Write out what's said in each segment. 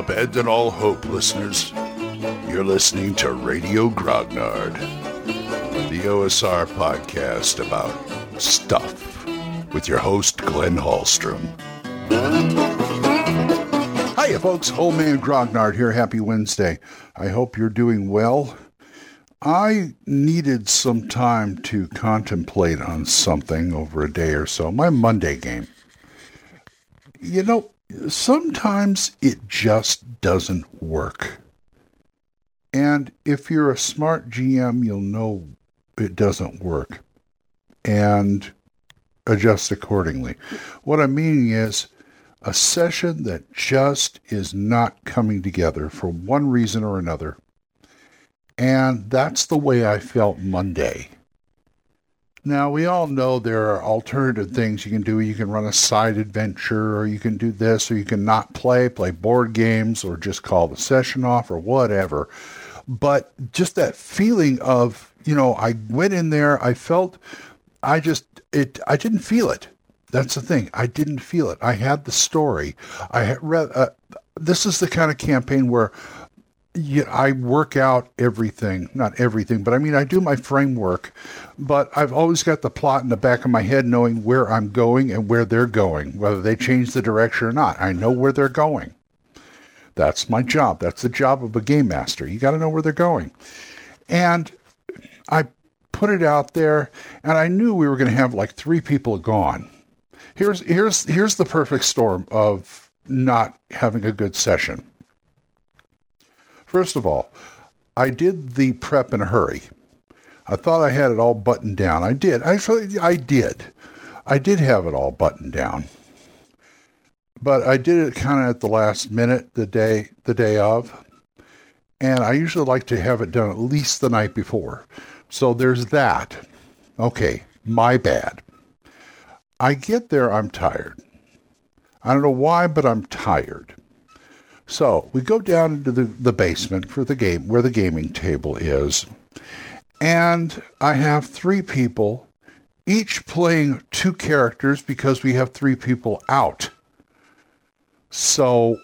Abandon all hope, listeners. You're listening to Radio Grognard, the OSR podcast about stuff with your host, Glenn Hallstrom. Hiya, folks. Old Man Grognard here. Happy Wednesday. I hope you're doing well. I needed some time to contemplate on something over a day or so. My Monday game. You know, sometimes it just doesn't work. And if you're a smart GM, you'll know it doesn't work and adjust accordingly. What I'm meaning is a session that just is not coming together for one reason or another and that's the way I felt Monday. Now, we all know there are alternative things you can do. You can run a side adventure, or you can do this, or you can not play, play board games, or just call the session off, or whatever. But just that feeling of, you know, I went in there, I felt, I just, it, I didn't feel it. That's the thing. I didn't feel it. I had the story. I had read, uh, this is the kind of campaign where yeah, I work out everything, not everything, but I mean, I do my framework, but I've always got the plot in the back of my head, knowing where I'm going and where they're going, whether they change the direction or not. I know where they're going. That's my job. That's the job of a game master. You got to know where they're going. And I put it out there, and I knew we were going to have like three people gone. Here's here's here's the perfect storm of not having a good session First of all, I did the prep in a hurry. I thought I had it all buttoned down. I did. Actually, I did. I did have it all buttoned down. But I did it kind of at the last minute, the day the day of. And I usually like to have it done at least the night before. So there's that. Okay, my bad. I get there, I'm tired. I don't know why, but I'm tired. So we go down into the, the basement for the game where the gaming table is. And I have three people, each playing two characters because we have three people out. So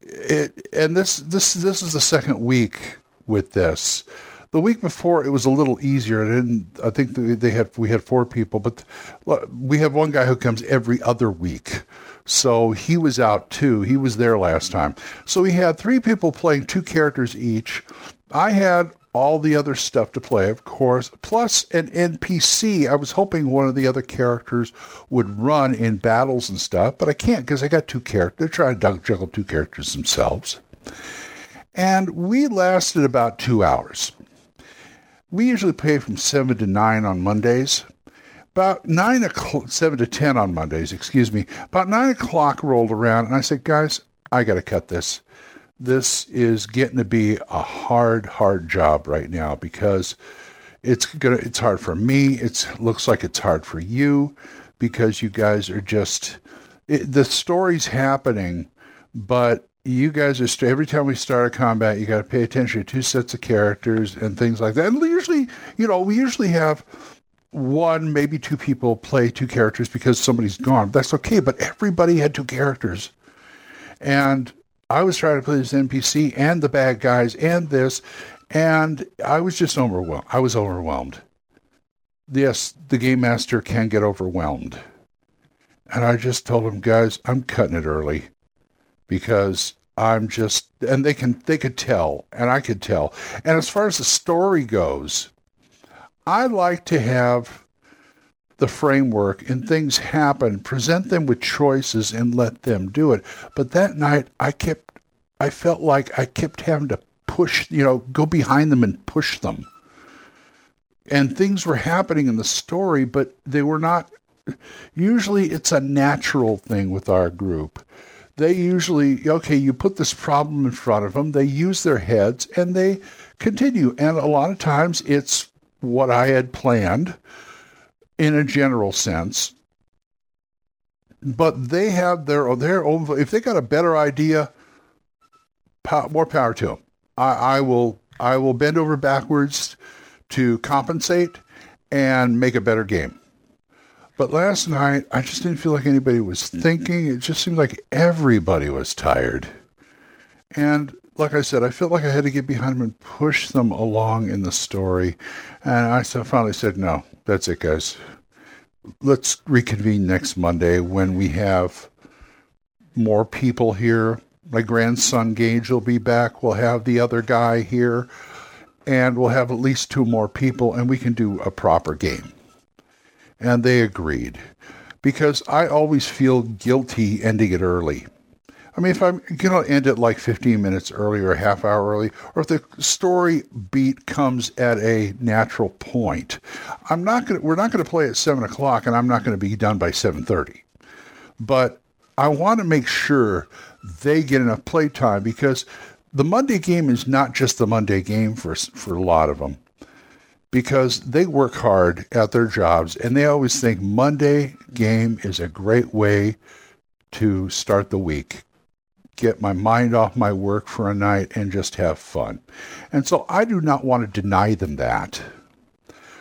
it and this this this is the second week with this. The week before it was a little easier. I didn't. I think they had we had four people, but uh, we have one guy who comes every other week. So he was out too. He was there last time. So we had three people playing two characters each. I had all the other stuff to play, of course, plus an NPC. I was hoping one of the other characters would run in battles and stuff, but I can't because I got two characters. They're trying to juggle two characters themselves. And we lasted about two hours. We usually play from 7 to 9 on Mondays about nine o'clock, seven to ten on Mondays, excuse me. About nine o'clock rolled around, and I said, "Guys, I got to cut this. This is getting to be a hard, hard job right now because it's gonna. It's hard for me. It looks like it's hard for you because you guys are just it, the story's happening, but you guys are every time we start a combat, you got to pay attention to two sets of characters and things like that. And usually, you know, we usually have one, maybe two people play two characters because somebody's gone. That's okay, but everybody had two characters. And I was trying to play this NPC and the bad guys and this, and I was just overwhelmed. I was overwhelmed. Yes, the game master can get overwhelmed. And I just told him, guys, I'm cutting it early because I'm just and they can they could tell and I could tell. And as far as the story goes, I like to have the framework and things happen, present them with choices and let them do it. But that night I kept I felt like I kept having to push, you know, go behind them and push them. And things were happening in the story, but they were not usually it's a natural thing with our group. They usually okay, you put this problem in front of them, they use their heads and they continue. And a lot of times it's what I had planned in a general sense. But they have their their own. If they got a better idea, more power to them. I, I will I will bend over backwards to compensate and make a better game. But last night, I just didn't feel like anybody was mm-hmm. thinking. It just seemed like everybody was tired. And like I said, I felt like I had to get behind them and push them along in the story. And I finally said, no, that's it, guys. Let's reconvene next Monday when we have more people here. My grandson Gage will be back. We'll have the other guy here. And we'll have at least two more people, and we can do a proper game. And they agreed. Because I always feel guilty ending it early I mean, if I'm going to end it like 15 minutes early or a half hour early, or if the story beat comes at a natural point, I'm not going. We're not going to play at seven o'clock, and I'm not going to be done by 7:30. But I want to make sure they get enough play time because the Monday game is not just the Monday game for for a lot of them because they work hard at their jobs and they always think Monday game is a great way to start the week get my mind off my work for a night and just have fun. And so I do not want to deny them that.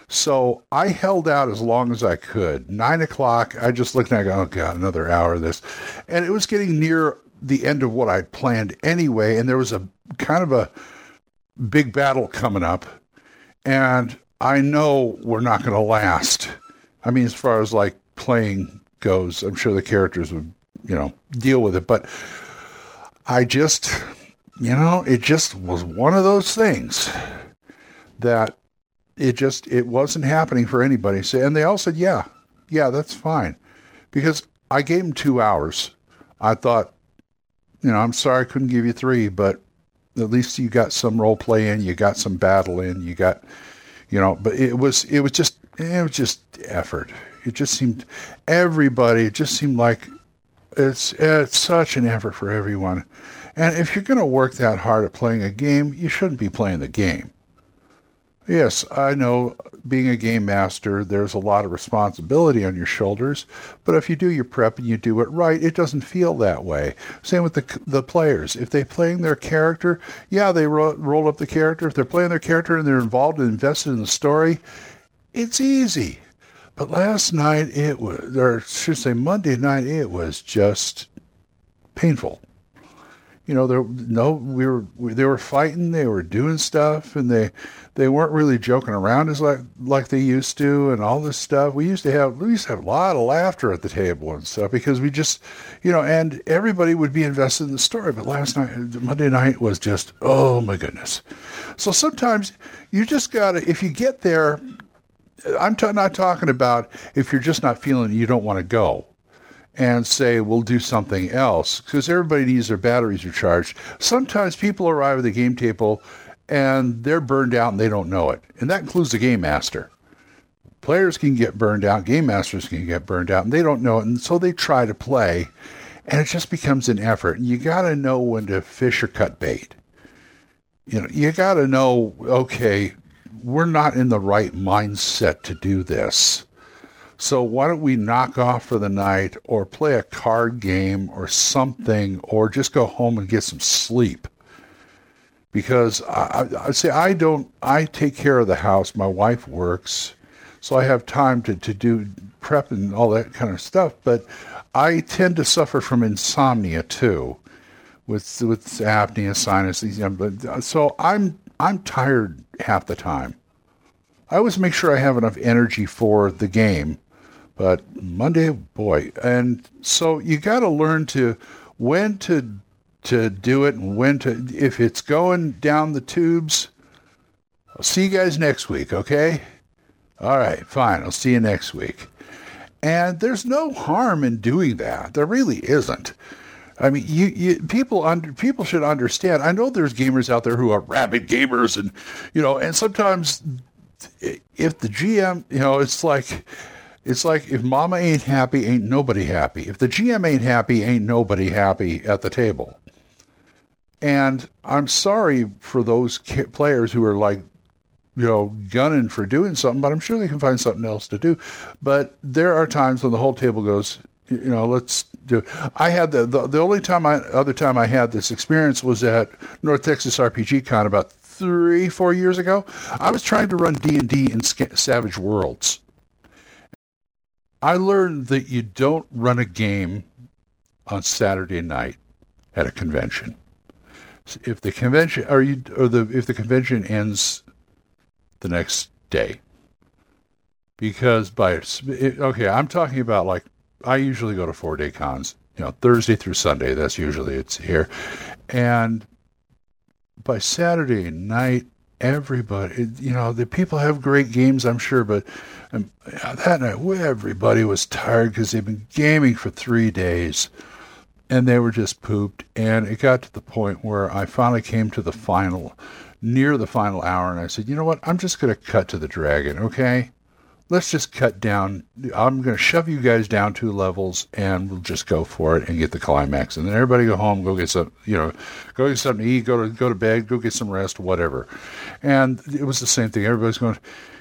So I held out as long as I could. Nine o'clock, I just looked and I go, oh God, another hour of this. And it was getting near the end of what I'd planned anyway. And there was a kind of a big battle coming up. And I know we're not going to last. I mean, as far as like playing goes, I'm sure the characters would, you know, deal with it. But I just, you know, it just was one of those things that it just it wasn't happening for anybody. So, and they all said, "Yeah, yeah, that's fine," because I gave them two hours. I thought, you know, I'm sorry I couldn't give you three, but at least you got some role play in, you got some battle in, you got, you know. But it was it was just it was just effort. It just seemed everybody. It just seemed like it's it's such an effort for everyone. And if you're going to work that hard at playing a game, you shouldn't be playing the game. Yes, I know being a game master, there's a lot of responsibility on your shoulders, but if you do your prep and you do it right, it doesn't feel that way. Same with the the players. If they're playing their character, yeah, they roll, roll up the character. If they're playing their character and they're involved and invested in the story, it's easy. But last night it was, or I should say Monday night, it was just painful. You know, there no, we were we, they were fighting, they were doing stuff, and they they weren't really joking around as like like they used to, and all this stuff. We used to have we used to have a lot of laughter at the table and stuff because we just, you know, and everybody would be invested in the story. But last night, Monday night was just oh my goodness. So sometimes you just gotta if you get there I'm t- not talking about if you're just not feeling you don't want to go and say, we'll do something else because everybody needs their batteries recharged. Sometimes people arrive at the game table and they're burned out and they don't know it. And that includes the game master. Players can get burned out, game masters can get burned out, and they don't know it. And so they try to play, and it just becomes an effort. And you got to know when to fish or cut bait. You know, you got to know, okay, we're not in the right mindset to do this. So why don't we knock off for the night or play a card game or something or just go home and get some sleep? Because I, I say I don't, I take care of the house. My wife works, so I have time to, to do prep and all that kind of stuff. But I tend to suffer from insomnia too, with with apnea, sinus. Uh, so I'm I'm tired half the time. I always make sure I have enough energy for the game, but Monday, boy, and so you got to learn to when to to do it and when to if it's going down the tubes. I'll see you guys next week, okay? All right, fine. I'll see you next week. And there's no harm in doing that. There really isn't. I mean, you, you people under people should understand. I know there's gamers out there who are rabid gamers, and you know, and sometimes if the GM, you know, it's like it's like if mama ain't happy, ain't nobody happy. If the GM ain't happy, ain't nobody happy at the table. And I'm sorry for those players who are like, you know, gunning for doing something, but I'm sure they can find something else to do. But there are times when the whole table goes, you know, let's do. It. I had the, the the only time I other time I had this experience was at North Texas RPG Con about three four years ago. I was trying to run D and D in Savage Worlds. I learned that you don't run a game on Saturday night at a convention. if the convention or you or the if the convention ends the next day because by okay i'm talking about like i usually go to four day cons you know thursday through sunday that's usually it's here and by saturday night everybody you know the people have great games i'm sure but um, that night everybody was tired because they've been gaming for three days and they were just pooped. And it got to the point where I finally came to the final, near the final hour, and I said, you know what? I'm just going to cut to the dragon, okay? Let's just cut down. I'm going to shove you guys down two levels, and we'll just go for it and get the climax. And then everybody go home, go get some, you know, go get something to eat, go to go to bed, go get some rest, whatever. And it was the same thing. Everybody's going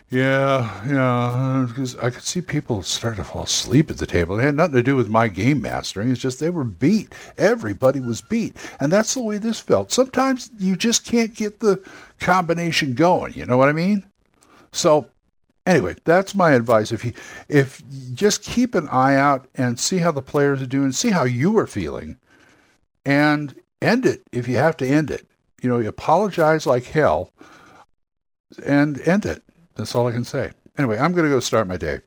yeah, yeah, because I could see people start to fall asleep at the table. It had nothing to do with my game mastering. It's just they were beat. Everybody was beat. And that's the way this felt. Sometimes you just can't get the combination going. You know what I mean? So anyway, that's my advice. If you if just keep an eye out and see how the players are doing, see how you are feeling, and end it if you have to end it. You know, you apologize like hell and end it. That's all I can say. Anyway, I'm going to go start my day.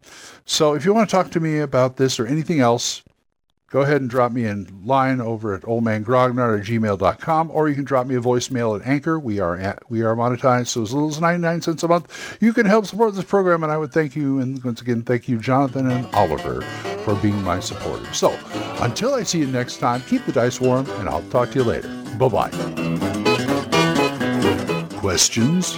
So if you want to talk to me about this or anything else, go ahead and drop me a line over at oldmangrognard at gmail.com, or you can drop me a voicemail at Anchor. We are at, we are monetized, so as little as 99 cents a month, you can help support this program, and I would thank you. And once again, thank you, Jonathan and Oliver, for being my supporters. So until I see you next time, keep the dice warm, and I'll talk to you later. Bye-bye. Questions?